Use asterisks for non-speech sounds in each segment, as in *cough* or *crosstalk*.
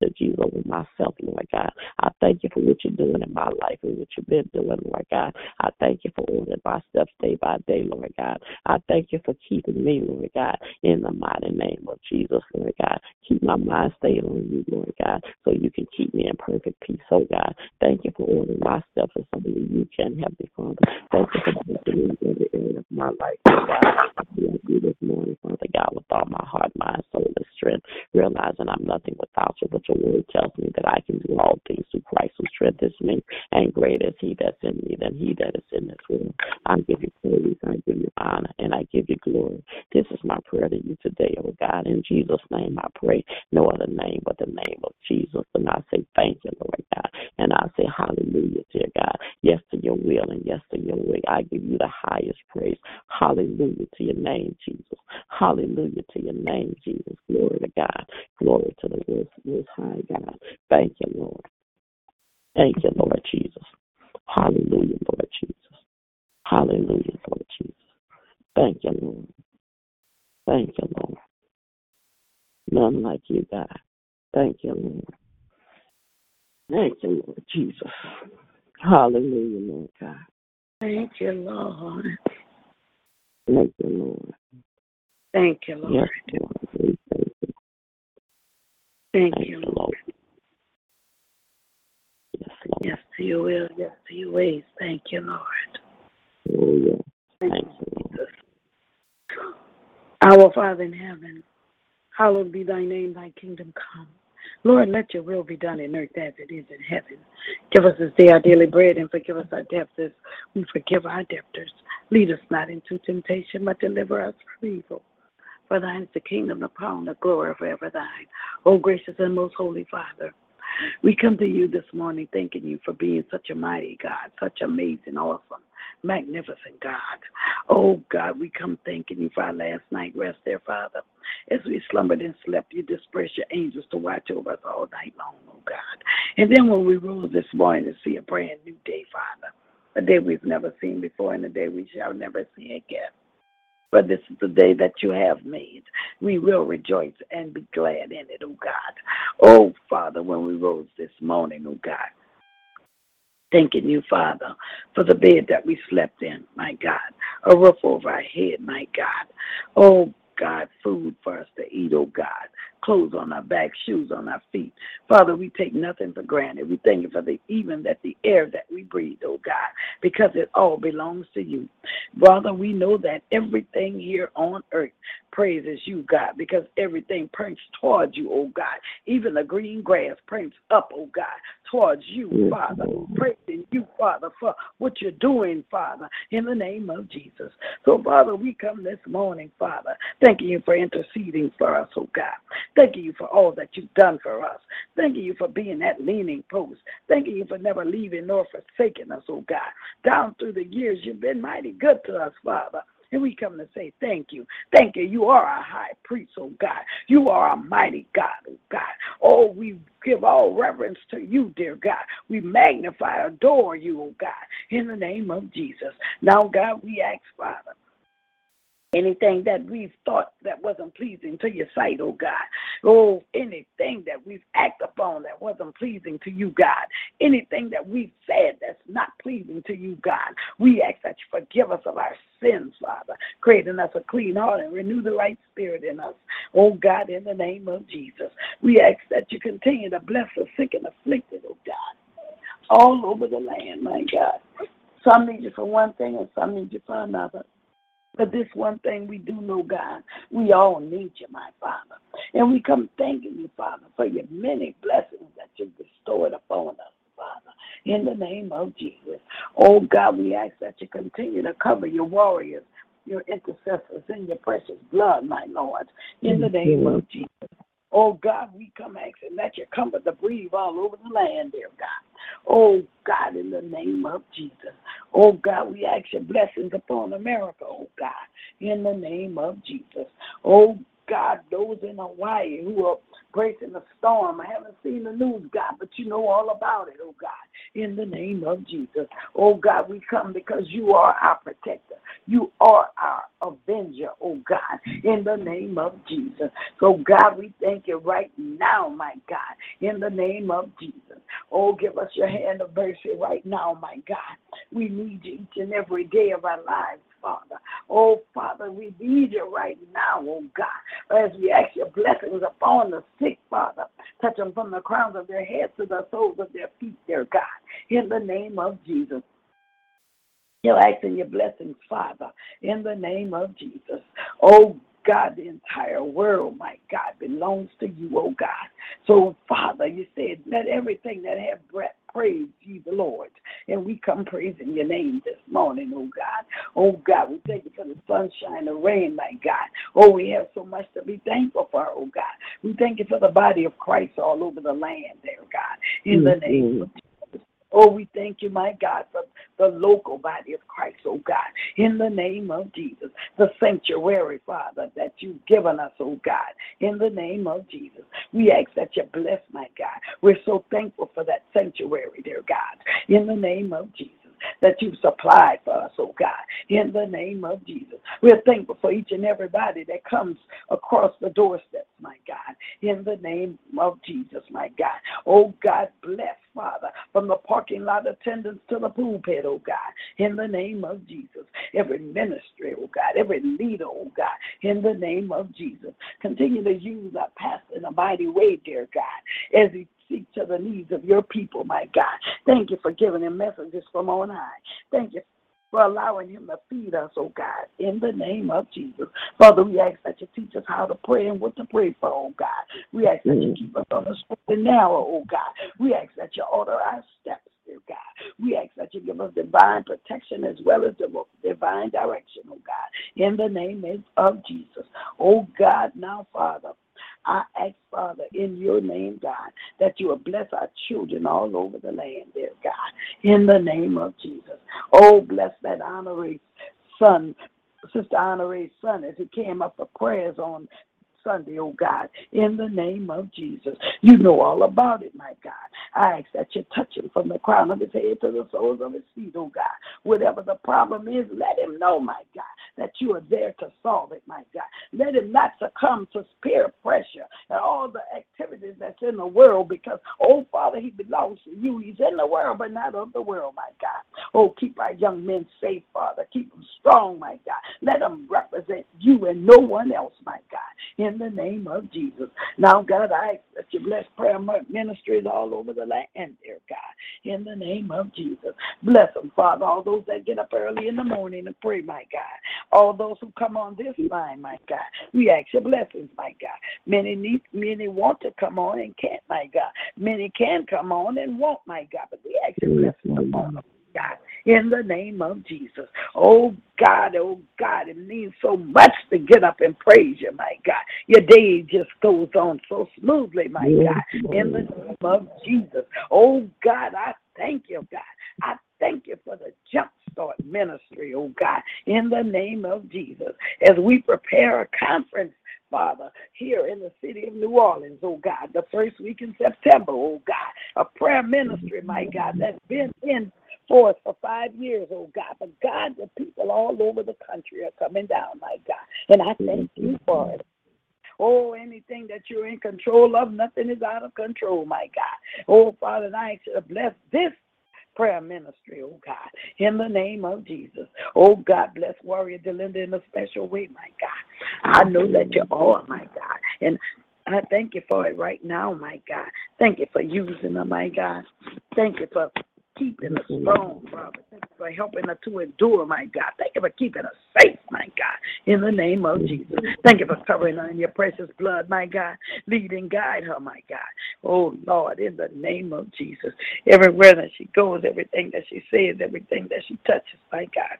That you over myself, Lord God. I thank you for what you're doing in my life and what you've been doing, Lord God. I thank you for ordering my steps day by day, Lord God. I thank you for keeping me, Lord God, in the mighty name of Jesus, Lord God. Keep my mind stayed on you, Lord God, so you can keep me in perfect peace, oh God. Thank you for ordering my steps as somebody you can help me, Father. Thank you for blessing in every area of my life, Lord God. I bless you this morning, Father God, with all my heart, mind, soul, and strength realizing I'm nothing without you, but your word tells me that I can do all things Christ who strengthens me, and greater is he that's in me than he that is in this world. I give you praise, I give you honor, and I give you glory. This is my prayer to you today, oh God. In Jesus' name I pray. No other name but the name of Jesus. And I say thank you, Lord God. And I say hallelujah, dear God. Yes to your will and yes to your way. I give you the highest praise. Hallelujah to your name, Jesus. Hallelujah to your name, Jesus. Glory to God. Glory to the most high God. Thank you, Lord. Thank you, Lord Jesus. Hallelujah, Lord Jesus. Hallelujah, Lord Jesus. Thank you, Lord. Thank you, Lord. None like you, God. Thank you, Lord. Thank you, Lord Jesus. Hallelujah, Lord God. Thank you, Lord. Thank you, Lord. Thank you, Lord. Yes, Lord. Thank you. Thank Thank you, you, Lord. Yes, Lord. Yes to your will, yes to your ways. Thank you, Lord. Oh. Thank Thank you, you, Lord. Jesus. Our Father in heaven, hallowed be thy name, thy kingdom come. Lord, let your will be done in earth as it is in heaven. Give us this day our daily bread and forgive us our debts as we forgive our debtors. Lead us not into temptation, but deliver us from evil. For thine is the kingdom, the power, and the glory forever thine. O gracious and most holy Father, *laughs* we come to you this morning thanking you for being such a mighty God, such amazing, awesome, magnificent God. Oh God, we come thanking you for our last night rest there, Father. As we slumbered and slept, you dispersed your angels to watch over us all night long, oh God. And then when we rose this morning to see a brand new day, Father, a day we've never seen before and a day we shall never see again. But this is the day that you have made. We will rejoice and be glad in it, oh God. Oh Father, when we rose this morning, oh God. Thanking you, Father, for the bed that we slept in, my God. A roof over our head, my God. Oh God, food for us to eat, oh God. Clothes on our back, shoes on our feet. Father, we take nothing for granted. We thank you for the even that the air that we breathe, oh God, because it all belongs to you. Father, we know that everything here on earth praises you, God, because everything points towards you, oh God. Even the green grass points up, oh God, towards you, Father. Praising you, Father, for what you're doing, Father, in the name of Jesus. So, Father, we come this morning, Father, thanking you for interceding for us, oh God. Thanking you for all that you've done for us. Thanking you for being that leaning post. Thanking you for never leaving nor forsaking us, oh God. Down through the years, you've been mighty good to us, Father. And we come to say thank you. Thank you. You are our high priest, oh God. You are a mighty God, oh God. Oh, we give all reverence to you, dear God. We magnify, adore you, oh God, in the name of Jesus. Now, God, we ask, Father, anything that we've thought that wasn't pleasing to your sight, oh God. Oh, anything that we've acted upon that wasn't pleasing to you, God. Anything that we've said that's not pleasing to you, God. We ask that you forgive us of our sins, Father, creating us a clean heart and renew the right spirit in us. Oh God, in the name of Jesus. We ask that you continue to bless the sick and afflicted, oh God. All over the land, my God. Some need you for one thing and some need you for another. But this one thing we do know, God, we all need you, my Father. And we come thanking you, Father, for your many blessings that you've bestowed upon us, Father, in the name of Jesus. Oh, God, we ask that you continue to cover your warriors, your intercessors in your precious blood, my Lord, in the name of Jesus. Oh God, we come asking that you come with the breathe all over the land, dear God. Oh God, in the name of Jesus. Oh God, we ask your blessings upon America, oh God, in the name of Jesus. Oh God, those in Hawaii who are bracing the storm. I haven't seen the news, God, but you know all about it, oh God, in the name of Jesus. Oh God, we come because you are our protector. You are our avenger, oh God, in the name of Jesus. So God, we thank you right now, my God, in the name of Jesus. Oh, give us your hand of mercy right now, my God. We need you each and every day of our lives. Father. Oh, Father, we need you right now, oh God, as we ask your blessings upon the sick, Father. Touch them from the crowns of their heads to the soles of their feet, dear God, in the name of Jesus. You're asking your blessings, Father, in the name of Jesus. Oh God, the entire world, my God, belongs to you, oh God. So, Father, you said, let everything that have breath praise ye the Lord. And we come praising your name this morning, oh God. Oh God, we thank you for the sunshine, the rain, my God. Oh, we have so much to be thankful for, oh God. We thank you for the body of Christ all over the land there, God. In the name of Jesus. Oh, we thank you, my God, for the local body of Christ, oh God, in the name of Jesus, the sanctuary, Father, that you've given us, oh God, in the name of Jesus. We ask that you bless, my God. We're so thankful for that sanctuary, dear God, in the name of Jesus that you've supplied for us, oh God, in the name of Jesus. We're thankful for each and everybody that comes across the doorsteps, my God, in the name of Jesus, my God. Oh God, bless, Father, from the parking lot attendants to the pulpit, oh God, in the name of Jesus. Every ministry, oh God, every leader, oh God, in the name of Jesus. Continue to use our pastor in a mighty way, dear God, as he seek to the needs of your people, my God. Thank you for giving him messages from on high. Thank you for allowing him to feed us, oh God, in the name of Jesus. Father, we ask that you teach us how to pray and what to pray for, oh God. We ask that you mm. keep us on the straight and narrow, oh God. We ask that you order our steps, dear God. We ask that you give us divine protection as well as divine direction, oh God, in the name of Jesus. Oh God, now, Father. I ask, Father, in your name, God, that you will bless our children all over the land, dear God, in the name of Jesus. Oh, bless that honorary son, Sister Honoree's son, as he came up for prayers on Sunday, oh God, in the name of Jesus. You know all about it, my God. I ask that you touch him from the crown of his head to the soles of his feet, oh God. Whatever the problem is, let him know, my God, that you are there to solve it, my God. Let him not succumb to peer pressure and all the activities that's in the world because, oh Father, he belongs to you. He's in the world, but not of the world, my God. Oh, keep our young men safe, Father. Keep them strong, my God. Let them represent you and no one else, my God. In the name of Jesus. Now, God, I ask that you bless prayer ministries all over the land, dear God, in the name of Jesus. Bless them, Father, all those that get up early in the morning and pray, my God. All those who come on this line, my God. We ask your blessings, my God. Many need, many want to come on and can't, my God. Many can come on and won't, my God, but we ask your blessings upon them. God, in the name of Jesus. Oh God, oh God, it means so much to get up and praise you, my God. Your day just goes on so smoothly, my God, in the name of Jesus. Oh God, I thank you, God. I thank you for the jumpstart ministry, oh God, in the name of Jesus. As we prepare a conference Father, here in the city of New Orleans, oh God, the first week in September, oh God, a prayer ministry, my God, that's been in forth for five years, oh God. But God, the people all over the country are coming down, my God. And I thank you for it. Oh, anything that you're in control of, nothing is out of control, my God. Oh, Father, and I ask you to bless this prayer ministry, oh God, in the name of Jesus. Oh God, bless Warrior Delinda in a special way, my God. I know that you are, my God. And I thank you for it right now, my God. Thank you for using them, my God. Thank you for keeping us strong, Father. Thank you for helping us to endure, my God. Thank you for keeping us safe, my God, in the name of Jesus. Thank you for covering her in your precious blood, my God. Lead and guide her, my God. Oh, Lord, in the name of Jesus. Everywhere that she goes, everything that she says, everything that she touches, my God.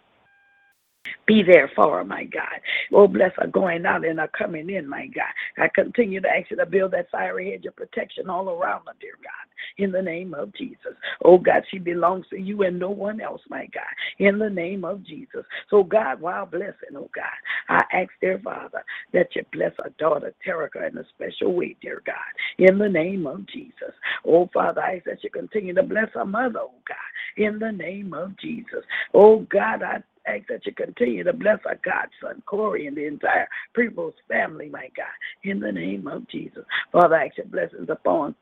Be there for her, my God. Oh, bless her going out and her coming in, my God. I continue to ask you to build that fiery hedge of protection all around her, dear God, in the name of Jesus. Oh, God, she belongs to you and no one else, my God, in the name of Jesus. So, God, while blessing, oh, God, I ask, dear Father, that you bless our daughter, Terica, in a special way, dear God, in the name of Jesus. Oh, Father, I ask that you continue to bless her mother, oh, God, in the name of Jesus. Oh, God, I ask that you continue to bless our godson, Corey, and the entire People's family, my God, in the name of Jesus. Father, I ask your blessings upon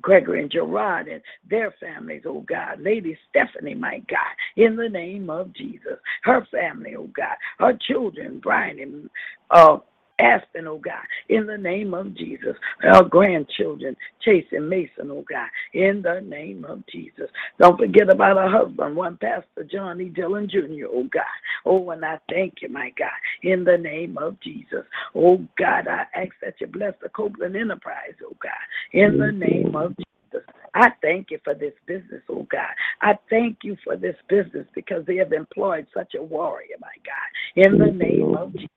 Gregory and Gerard and their families, oh God. Lady Stephanie, my God, in the name of Jesus. Her family, oh God. Her children, Brian and uh, Aspen, oh God, in the name of Jesus. Our grandchildren, Chase and Mason, oh God, in the name of Jesus. Don't forget about our husband, one Pastor John E. Dillon Jr., oh God. Oh, and I thank you, my God, in the name of Jesus. Oh God, I ask that you bless the Copeland Enterprise, oh God, in the name of Jesus. I thank you for this business, oh God. I thank you for this business because they have employed such a warrior, my God, in the name of Jesus.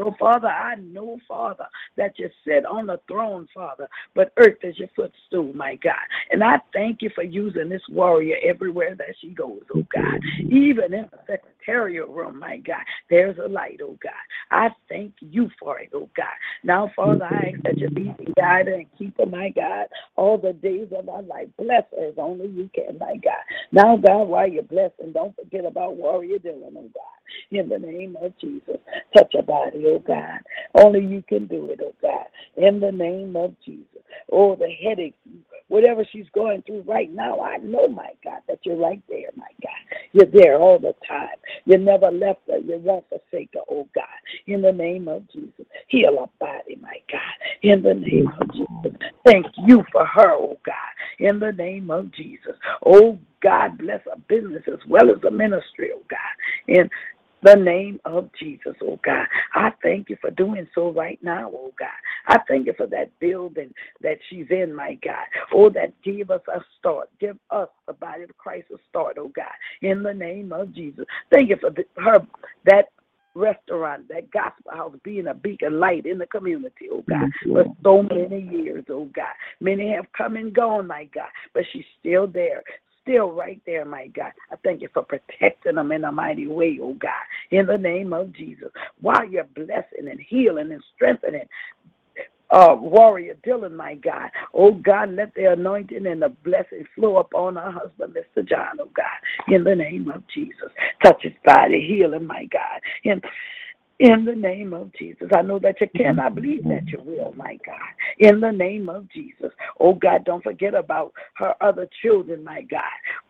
So, Father, I know, Father, that you sit on the throne, Father, but earth is your footstool, my God. And I thank you for using this warrior everywhere that she goes, oh God. Even in the secretarial room, my God, there's a light, oh God. I thank you for it, oh God. Now, Father, I ask that you lead and guide and keep her, my God, all the days of our life. Bless as only you can, my God. Now, God, while you're blessing, don't forget about Warrior Dillon, oh God in the name of Jesus. Touch a body, oh God. Only you can do it, oh God, in the name of Jesus. Oh, the headaches, whatever she's going through right now, I know, my God, that you're right there, my God. You're there all the time. You never left her. You won't forsake her, oh God. In the name of Jesus. Heal her body, my God. In the name of Jesus. Thank you for her, oh God. In the name of Jesus. Oh God, bless her business as well as the ministry, oh God. In the name of Jesus, oh God. I thank you for doing so right now, oh God. I thank you for that building that she's in, my God. Oh, that give us a start. Give us, the body of Christ, a start, oh God. In the name of Jesus. Thank you for the, her, that restaurant, that gospel house being a beacon light in the community, oh God, for so many years, oh God. Many have come and gone, my God, but she's still there still right there, my God. I thank you for protecting them in a mighty way, oh God, in the name of Jesus. While you're blessing and healing and strengthening uh, warrior Dylan, my God. Oh God, let the anointing and the blessing flow upon our husband, Mr. John, oh God, in the name of Jesus. Touch his body, heal him, my God. In in the name of Jesus. I know that you can. I believe that you will, my God. In the name of Jesus. Oh God, don't forget about her other children, my God.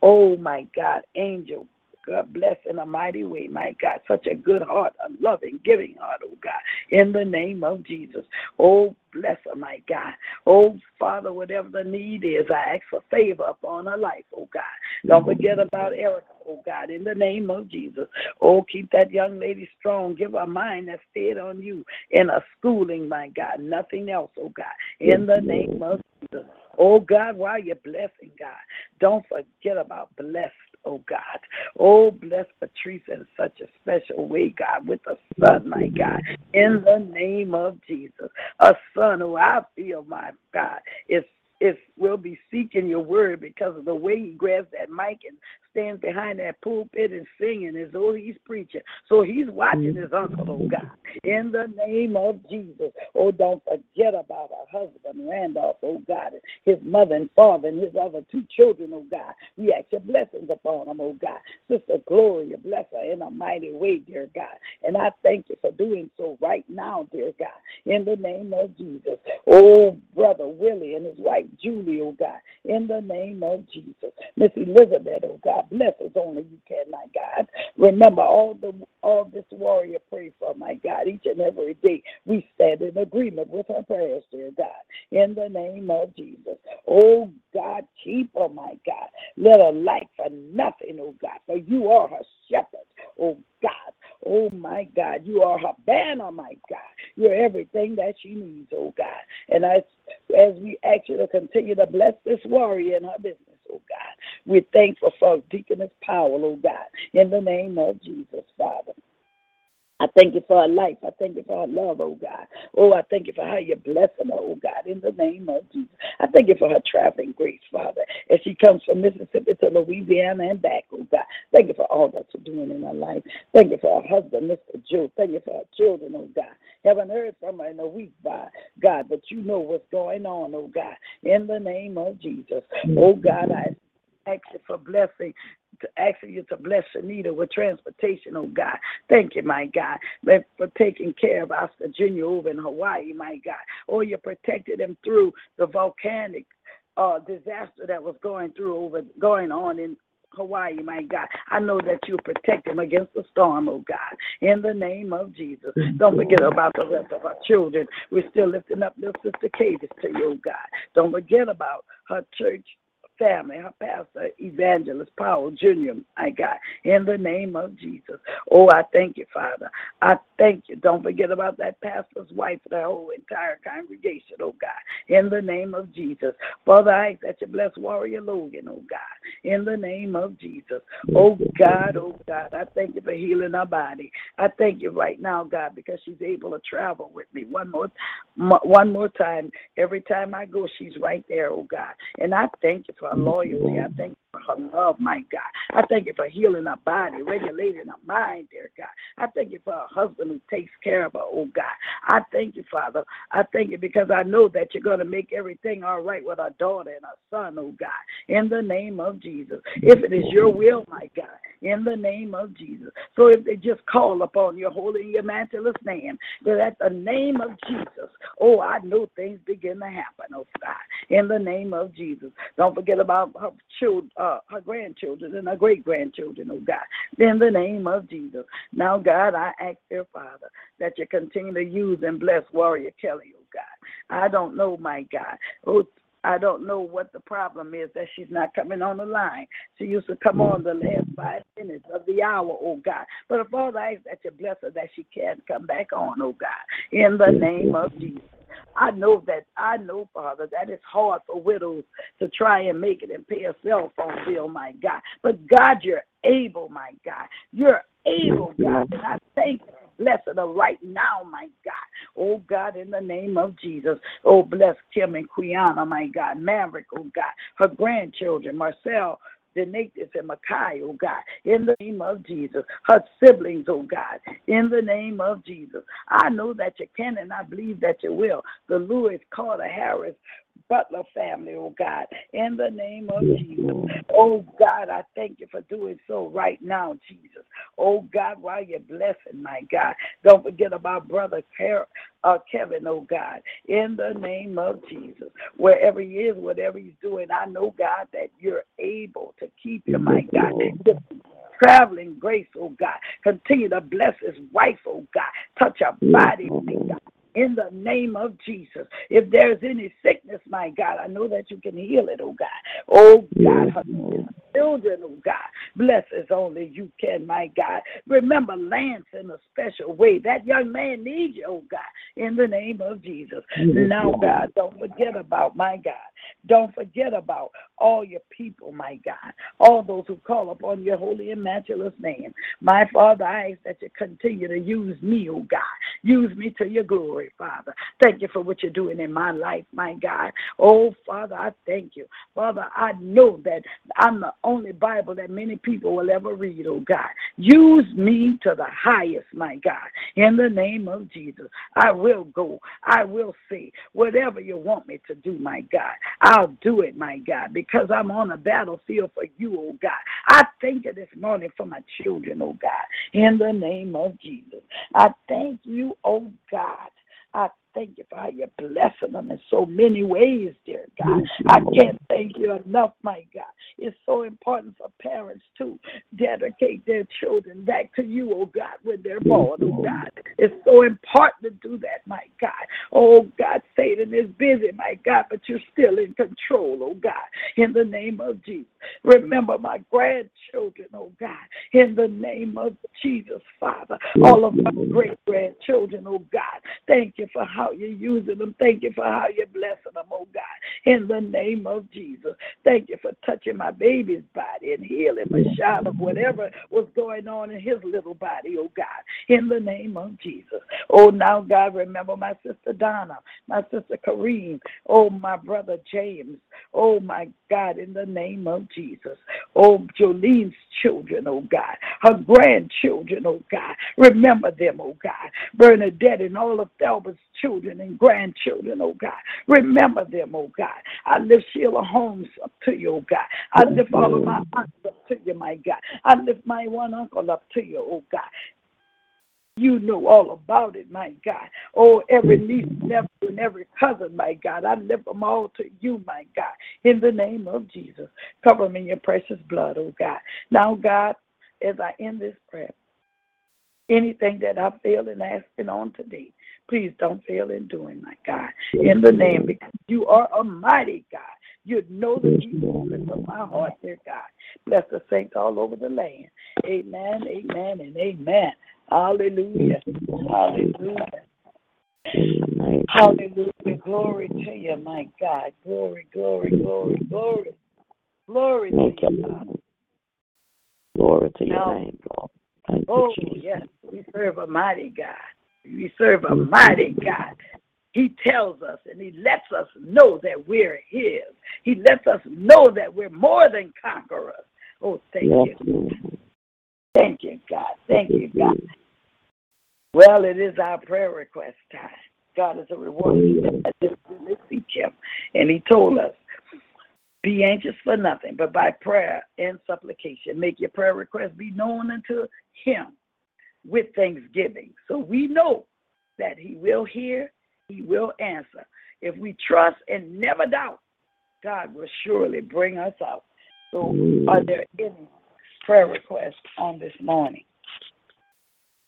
Oh my God, Angel, God bless in a mighty way, my God. Such a good heart, a loving, giving heart, oh God. In the name of Jesus. Oh, bless her, my God. Oh, Father, whatever the need is, I ask for favor upon her life, oh God. Don't forget about Erica, oh God, in the name of Jesus. Oh, keep that young lady strong. Give her a mind that's stayed on you in a schooling, my God. Nothing else, oh God. In the name of Jesus. Oh God, while you're blessing, God, don't forget about blessed oh God. Oh, bless Patrice in such a special way, God, with a son, my God, in the name of Jesus. A son who I feel, my God, is is will be seeking your word because of the way he grabs that mic and stands behind that pulpit and singing as though he's preaching. So he's watching his mm-hmm. uncle, oh God. In the name of Jesus. Oh, don't forget about our husband, Randolph, oh God, and his mother and father and his other two children, oh God. We ask your blessings upon them, oh God. Sister Gloria, bless her in a mighty way, dear God. And I thank you for doing so right now, dear God. In the name of Jesus. Oh, brother Willie and his wife Julie, oh God. In the name of Jesus. Miss Elizabeth, oh God. God. Bless us only you can, my God. Remember all the all this warrior pray for, my God, each and every day. We stand in agreement with her prayers, dear God, in the name of Jesus. Oh God, keep her, my God. Let her lack for nothing, oh God, for you are her shepherd, oh God. Oh my God, you are her banner, my God. You're everything that she needs, oh God. And as as we ask you to continue to bless this warrior in her business. We're thankful for Deaconess Powell, oh God, in the name of Jesus, Father. I thank you for her life. I thank you for her love, oh God. Oh, I thank you for how you're blessing her, oh God, in the name of Jesus. I thank you for her traveling grace, Father, as she comes from Mississippi to Louisiana and back, oh God. Thank you for all that you're doing in her life. Thank you for her husband, Mr. Joe. Thank you for her children, oh God. Haven't heard from her in a week, by God, but you know what's going on, oh God, in the name of Jesus. Oh God, I ask you for blessing to asking you to bless Anita with transportation, oh God. Thank you, my God, for taking care of us, Virginia over in Hawaii, my God. Oh, you protected them through the volcanic uh, disaster that was going through over going on in Hawaii, my God. I know that you protect them against the storm, oh God. In the name of Jesus. Don't forget about the rest of our children. We're still lifting up little sister Katie to you, oh God. Don't forget about her church family, her pastor, Evangelist Powell Jr., I got, in the name of Jesus. Oh, I thank you, Father. I thank you. Don't forget about that pastor's wife, the whole entire congregation, oh God, in the name of Jesus. Father, I ask that you bless Warrior Logan, oh God, in the name of Jesus. Oh God, oh God, I thank you for healing our body. I thank you right now, God, because she's able to travel with me one more, one more time. Every time I go, she's right there, oh God. And I thank you for her loyalty. I thank you for her love, my God. I thank you for healing her body, regulating her mind, dear God. I thank you for her husband who takes care of her, oh God. I thank you, Father. I thank you because I know that you're going to make everything all right with our daughter and our son, oh God. In the name of Jesus. If it is your will, my God, in the name of Jesus. So if they just call upon your holy and your matchless name, that at the name of Jesus, oh, I know things begin to happen, oh God. In the name of Jesus. Don't forget about her children, uh, her grandchildren and her great grandchildren, oh God. In the name of Jesus. Now, God, I ask, dear Father, that you continue to use and bless Warrior Kelly, oh God. I don't know, my God. Oh, I don't know what the problem is that she's not coming on the line. She used to come on the last five minutes of the hour, oh God. But Father, I ask that you bless her that she can come back on, oh God, in the name of Jesus. I know that I know, Father, that it's hard for widows to try and make it and pay a cell phone bill, my God. But God, you're able, my God. You're able, God. And I thank you blessing her right now, my God. Oh God, in the name of Jesus. Oh, bless Kim and Quiana, my God. Maverick, oh God. Her grandchildren, Marcel, Denatus and Makai, oh God, in the name of Jesus. Her siblings, oh God, in the name of Jesus. I know that you can and I believe that you will. The Lewis Carter Harris Butler family, oh God, in the name of Jesus. Oh God, I thank you for doing so right now, Jesus. Oh God, while you're blessing, my God, don't forget about brother uh, Kevin, oh God, in the name of Jesus. Wherever he is, whatever he's doing, I know, God, that you're able to keep him, my God traveling grace, oh God. Continue to bless his wife, oh God. Touch her body, oh God in the name of Jesus. If there's any sickness, my God, I know that you can heal it, oh God. Oh God, children, oh God, bless as only you can, my God. Remember Lance in a special way. That young man needs you, oh God, in the name of Jesus. Now, God, don't forget about my God. Don't forget about all your people, my God, all those who call upon your holy and matchless name. My Father, I ask that you continue to use me, oh God. Use me to your glory, Father. Thank you for what you're doing in my life, my God. Oh, Father, I thank you. Father, I know that I'm the only Bible that many people will ever read, oh God. Use me to the highest, my God. In the name of Jesus, I will go. I will say whatever you want me to do, my God. I'll do it, my God, because I'm on a battlefield for you, oh God. I thank you this morning for my children, oh God, in the name of Jesus. I thank you, oh God. I thank you for how you're blessing them in so many ways, dear God. I can't thank you enough, my God. It's so important for parents to dedicate their children back to you, oh God, when they're born, oh God. It's so important to do that, my God. Oh God, Satan is busy, my God, but you're still in control, oh God, in the name of Jesus. Remember my grandchildren, oh God, in the name of Jesus, Father. All of my great grandchildren, oh God. Thank you for how you're using them. Thank you for how you're blessing them, oh God, in the name of Jesus. Thank you for touching my my baby's body and healing a shot of whatever was going on in his little body, oh God, in the name of Jesus. Oh, now, God, remember my sister Donna, my sister Kareem, oh, my brother James, oh, my God, in the name of Jesus. Oh, Jolene's children, oh God, her grandchildren, oh God, remember them, oh God. Bernadette and all of Thelma's children and grandchildren, oh God, remember them, oh God. I lift Sheila Holmes up to you, oh God. I lift all of my aunts up to you, my God. I lift my one uncle up to you, oh God. You know all about it, my God. Oh, every niece, nephew, and every cousin, my God. I lift them all to you, my God. In the name of Jesus. Cover them in your precious blood, oh God. Now, God, as I end this prayer, anything that I failed in asking on today, please don't fail in doing, my God. In the name, because you are a mighty God. You know the deep of my heart, dear God. Bless the saints all over the land. Amen, amen, and amen. Hallelujah. Hallelujah. Hallelujah. Glory to you, my God. Glory, glory, glory, glory. Glory to you, God. Glory to your Now- name, Lord. Thank Oh, you, Jesus. yes. We serve a mighty God. We serve a mighty God. He tells us and he lets us know that we're his. He lets us know that we're more than conquerors. Oh, thank Yes, you. Lord. Thank you, God. Thank you, God. Well, it is our prayer request time. God is a diligently oh, seek him. And he told us, be anxious for nothing, but by prayer and supplication, make your prayer request be known unto him with thanksgiving. So we know that he will hear, he will answer. If we trust and never doubt, God will surely bring us out. So oh, are there any prayer requests on this morning?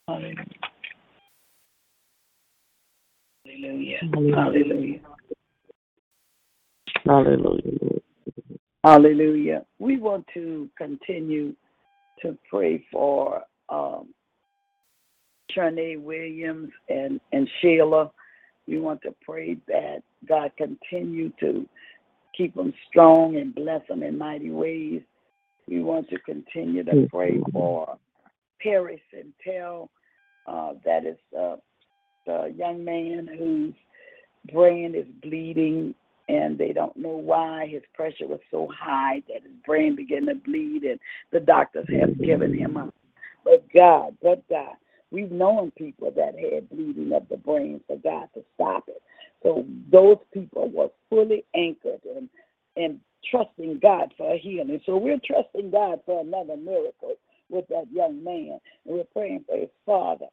Hallelujah. Hallelujah. Hallelujah. Hallelujah. Hallelujah. We want to continue to pray for um, Shanae Williams and, and Sheila. We want to pray that God continue to keep them strong and bless them in mighty ways. We want to continue to pray for Perry Centel. Uh, that is uh, the young man whose brain is bleeding and they don't know why his pressure was so high that his brain began to bleed and the doctors have given him up. But God, but God, we've known people that had bleeding of the brain for God to stop it. So those people were fully anchored and and trusting God for a healing. So we're trusting God for another miracle with that young man. And we're praying for his father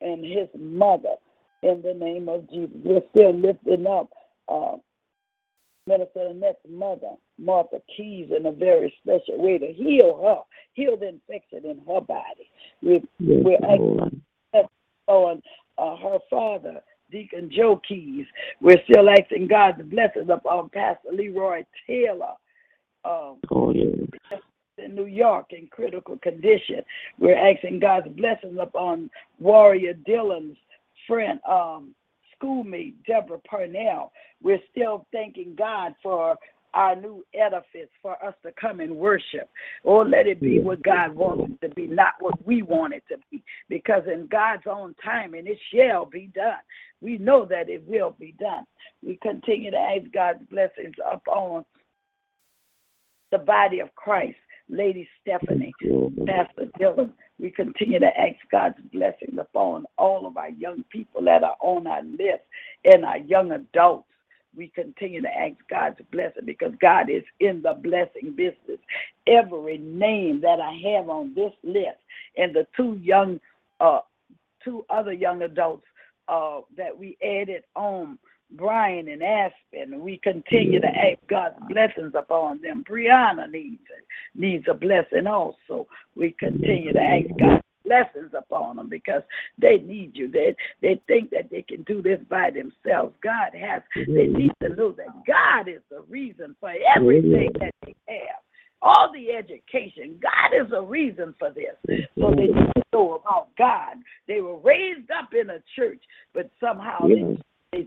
and his mother in the name of Jesus. We're still lifting up uh, Minister Annette's mother, Martha Keys, in a very special way to heal her, heal the infection in her body. We're, Yes, we're asking on uh, her father, Deacon Joe Keys. We're still asking God's blessings upon Pastor Leroy Taylor. Um, Oh, yes. in New York in critical condition. We're asking God's blessings upon Warrior Dylan's friend, um, schoolmate Deborah Purnell. We're still thanking God for our new edifice for us to come and worship. Oh, let it be what God wants it to be, not what we want it to be. Because in God's own time, and it shall be done. We know that it will be done. We continue to ask God's blessings upon the body of Christ, Lady Stephanie, Pastor Dylan. We continue to ask God's blessings upon all of our young people that are on our list and our young adults. We continue to ask God's blessing because God is in the blessing business. Every name that I have on this list and the two young, uh, two other young adults uh, that we added on Brian and Aspen. We continue to ask God's blessings upon them. Brianna needs needs a blessing also. We continue to ask God's blessings upon them because they need you. They they think that they can do this by themselves. God has they need to know that God is the reason for everything that they have. All the education, God is a reason for this. So they need to know about God. They were raised up in a church, but somehow they, they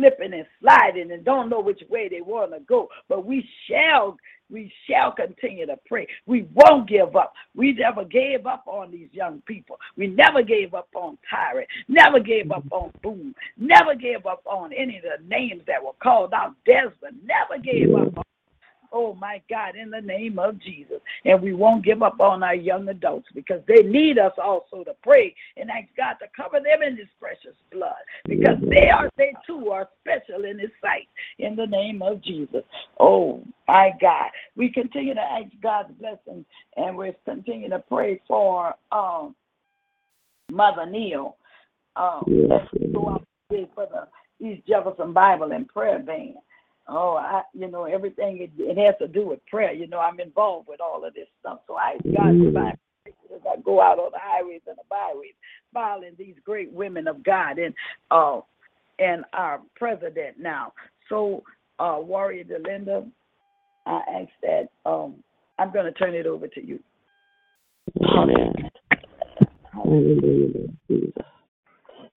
slipping and sliding and don't know which way they want to go. But we shall We shall continue to pray. We won't give up. We never gave up on these young people. We never gave up on Tyrant. Never gave up on Boom. Never gave up on any of the names that were called out. Desmond never gave up on Oh my God, in the name of Jesus. And we won't give up on our young adults because they need us also to pray and ask God to cover them in His precious blood because they are, they too are special in His sight in the name of Jesus. Oh my God. We continue to ask God's blessing and we continue to pray for um, Mother Neil. Um, Yes, go out for the East Jefferson Bible and Prayer Band. Oh, I, you know, everything it, it has to do with prayer. You know, I'm involved with all of this stuff. So I God as I go out on the highways and the byways, following these great women of God and uh and our president now. So uh Warrior Delinda, I ask that um I'm gonna turn it over to you. Amen. Hallelujah.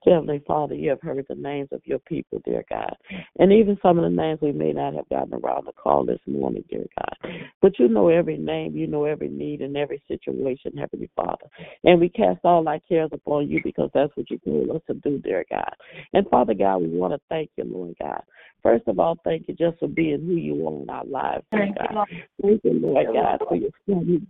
Heavenly Father, you have heard the names of your people, dear God. And even some of the names we may not have gotten around to call this morning, dear God. But you know every name, you know every need and every situation, Heavenly Father. And we cast all our cares upon you because that's what you told us to do, dear God. And Father God, we want to thank you, Lord God. First of all, thank you just for being who you are in our lives, dear God. Thank you, Lord God, for your son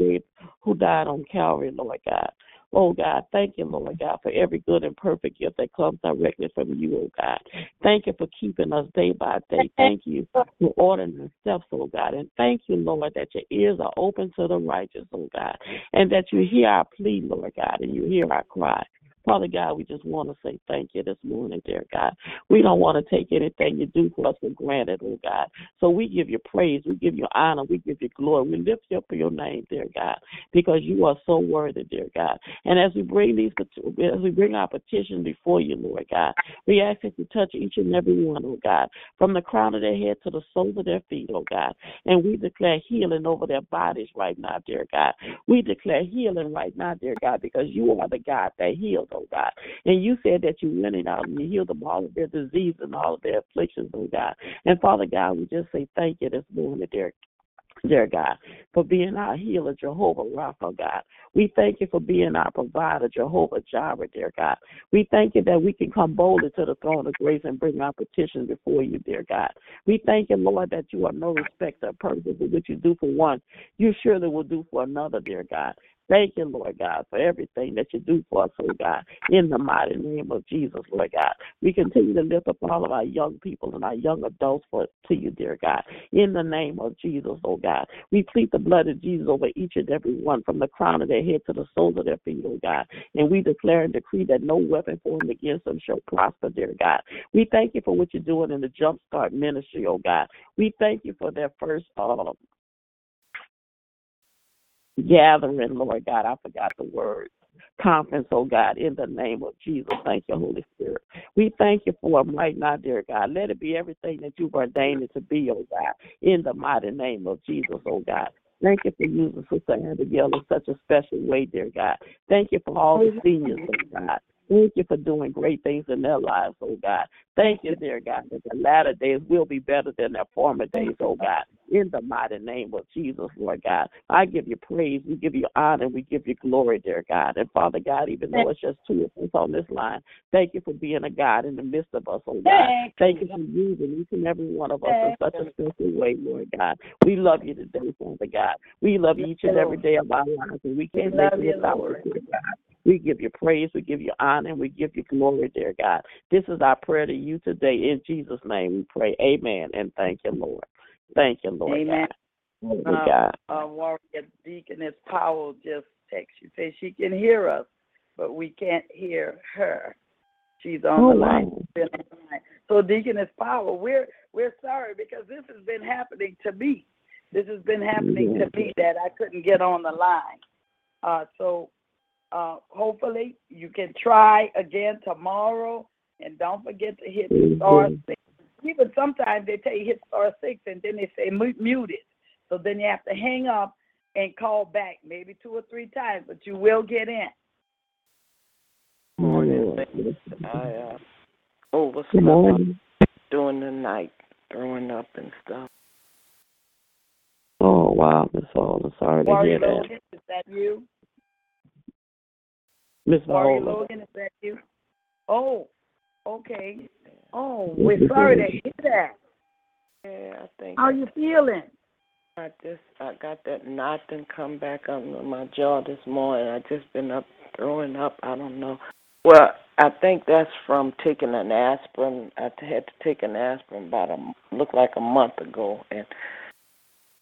who died on Calvary, Lord God. Oh God, thank you, Lord God, for every good and perfect gift that comes directly from you, oh God. Thank you for keeping us day by day. Thank you for ordering our steps, oh God. And thank you, Lord, that your ears are open to the righteous, oh God. And that you hear our plea, Lord God, and you hear our cry. Father God, we just want to say thank you this morning, dear God. We don't want to take anything you do for us for granted, oh God. So we give you praise, we give you honor, we give you glory. We lift you up for your name, dear God, because you are so worthy, dear God. And as we bring these, as we bring our petition before you, Lord God, we ask that you touch each and every one, oh God, from the crown of their head to the soles of their feet, oh God. And we declare healing over their bodies right now, dear God. We declare healing right now, dear God, because you are the God that heals, oh God. And you said that you went in out and um, you healed them all of their disease and all of their afflictions, oh God. And Father God, we just say thank you this morning, dear dear God, for being our healer, Jehovah Rapha, God. We thank you for being our provider, Jehovah Jireh, dear God. We thank you that we can come boldly to the throne of grace and bring our petitions before you, dear God. We thank you, Lord, that you are no respecter of persons, but what you do for one, you surely will do for another, dear God. Thank you, Lord God, for everything that you do for us, oh God, in the mighty name of Jesus, Lord God. We continue to lift up all of our young people and our young adults for to you, dear God, in the name of Jesus, oh God. We plead the blood of Jesus over each and every one, from the crown of their head to the soles of their feet, oh God. And we declare and decree that no weapon formed against them shall prosper, dear God. We thank you for what you're doing in the Jumpstart ministry, oh God. We thank you for their first uh, gathering, Lord oh God. I forgot the word. Conference, oh God, in the name of Jesus. Thank you, Holy Spirit. We thank you for them right now, dear God. Let it be everything that you've ordained it to be, oh God, in the mighty name of Jesus, oh God. Thank you for using Sister Abigail in such a special way, dear God. Thank you for all the seniors, oh God. Thank you for doing great things in their lives, oh God. Thank you, dear God, that the latter days will be better than their former days, oh God. In the mighty name of Jesus, Lord God. I give you praise, we give you honor, we give you glory, dear God. And Father God, even though it's just two of us on this line, thank you for being a God in the midst of us, oh God. Thank you for using each and every one of us in such a special way, Lord God. We love you today, Father God. We love you each and every day of our lives, and we can't make love it without you, God. We give you praise, we give you honor, and we give you glory, dear God. This is our prayer to you today. In Jesus' name we pray. Amen. And thank you, Lord. Thank you, Lord Amen. God. Uh, God. uh, Warrior Deaconess Powell just text you, say she can hear us, but we can't hear her. She's on Oh, the line. wow. Been on the line. So Deaconess Powell, we're we're sorry because this has been happening to me. This has been happening to me that I couldn't get on the line. Uh, so uh, hopefully you can try again tomorrow, and don't forget to hit star Mhm. six. Even sometimes they tell you hit star six, and then they say mute it. So then you have to hang up and call back, maybe two or three times, but you will get in. Morning. Yes. I uh oh what's Good my morning. doing tonight? Throwing up and stuff. Oh wow, Miss Hall, I'm sorry to Wari hear that. Logan, is that you? Miss Wari Hall, Logan, is that you? Oh, okay. Oh, we're sorry to hear that. Yeah, I think How you feeling? I just I got that knot and come back under my jaw this morning. I just been up throwing up. I don't know. Well, I think that's from taking an aspirin. I had to take an aspirin about a looked like a month ago, and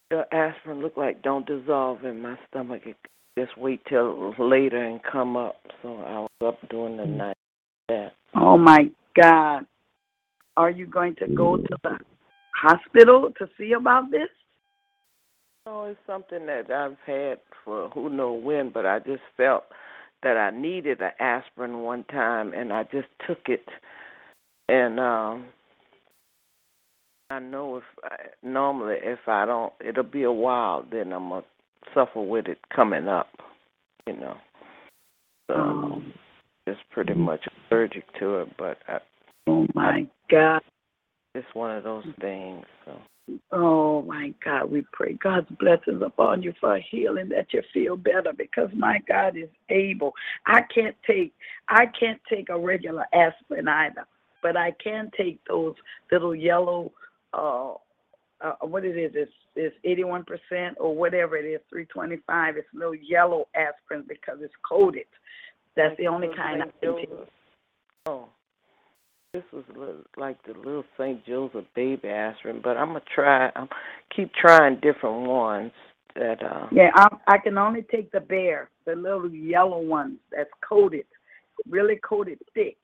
the aspirin looked like don't dissolve in my stomach. It just wait till later and come up. So I was up during the night. That Oh my God. Are you going to go to the hospital to see about this? No, it's something that I've had for who know when, but I just felt that I needed an aspirin one time, and I just took it. And um I know if I, normally if I don't, it'll be a while. Then I'm gonna suffer with it coming up, you know. So it's pretty much allergic to it, but I, oh my God. it's one of those things. So Oh my God, we pray God's blessings upon you for healing that you feel better because my God is able. I can't take I can't take a regular aspirin either, but I can take those little yellow uh, uh what it is, it's it's eighty one percent or whatever it is, three twenty five. It's little yellow aspirin because it's coated. That's the only kind I can take. Oh, this was li- like the little St. Joseph baby aspirin, but I'm gonna try. I'm keep trying different ones that uh. Yeah, I I can only take the Bayer, the little yellow ones that's coated, really coated thick.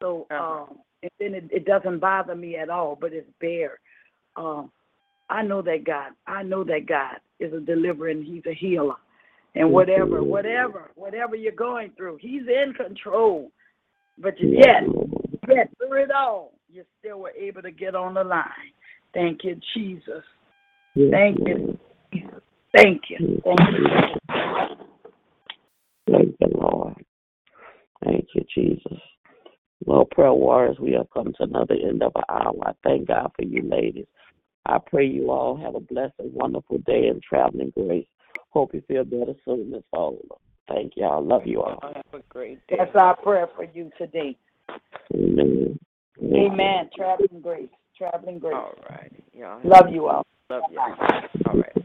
So Uh-huh. um, and then it, it doesn't bother me at all, but it's Bayer. Um, I know that God. I know that God is a deliverer and He's a healer. And whatever, whatever, whatever you're going through, He's in control. But yet, yet through it all, you still were able to get on the line. Thank you, Jesus. Thank you. Thank you. Thank you. Thank you, Lord. Thank you, Jesus. Well, prayer warriors, we have come to another end of our hour. I thank God for you, ladies. I pray you all have a blessed and wonderful day and traveling grace. Hope you feel better soon, Miss Fowler. Thank you. I love you all. Have a great day. That's our prayer for you today. Amen. Thank. Amen. Traveling grace. Traveling grace. All right. Y'all Love you all. Love you. All right.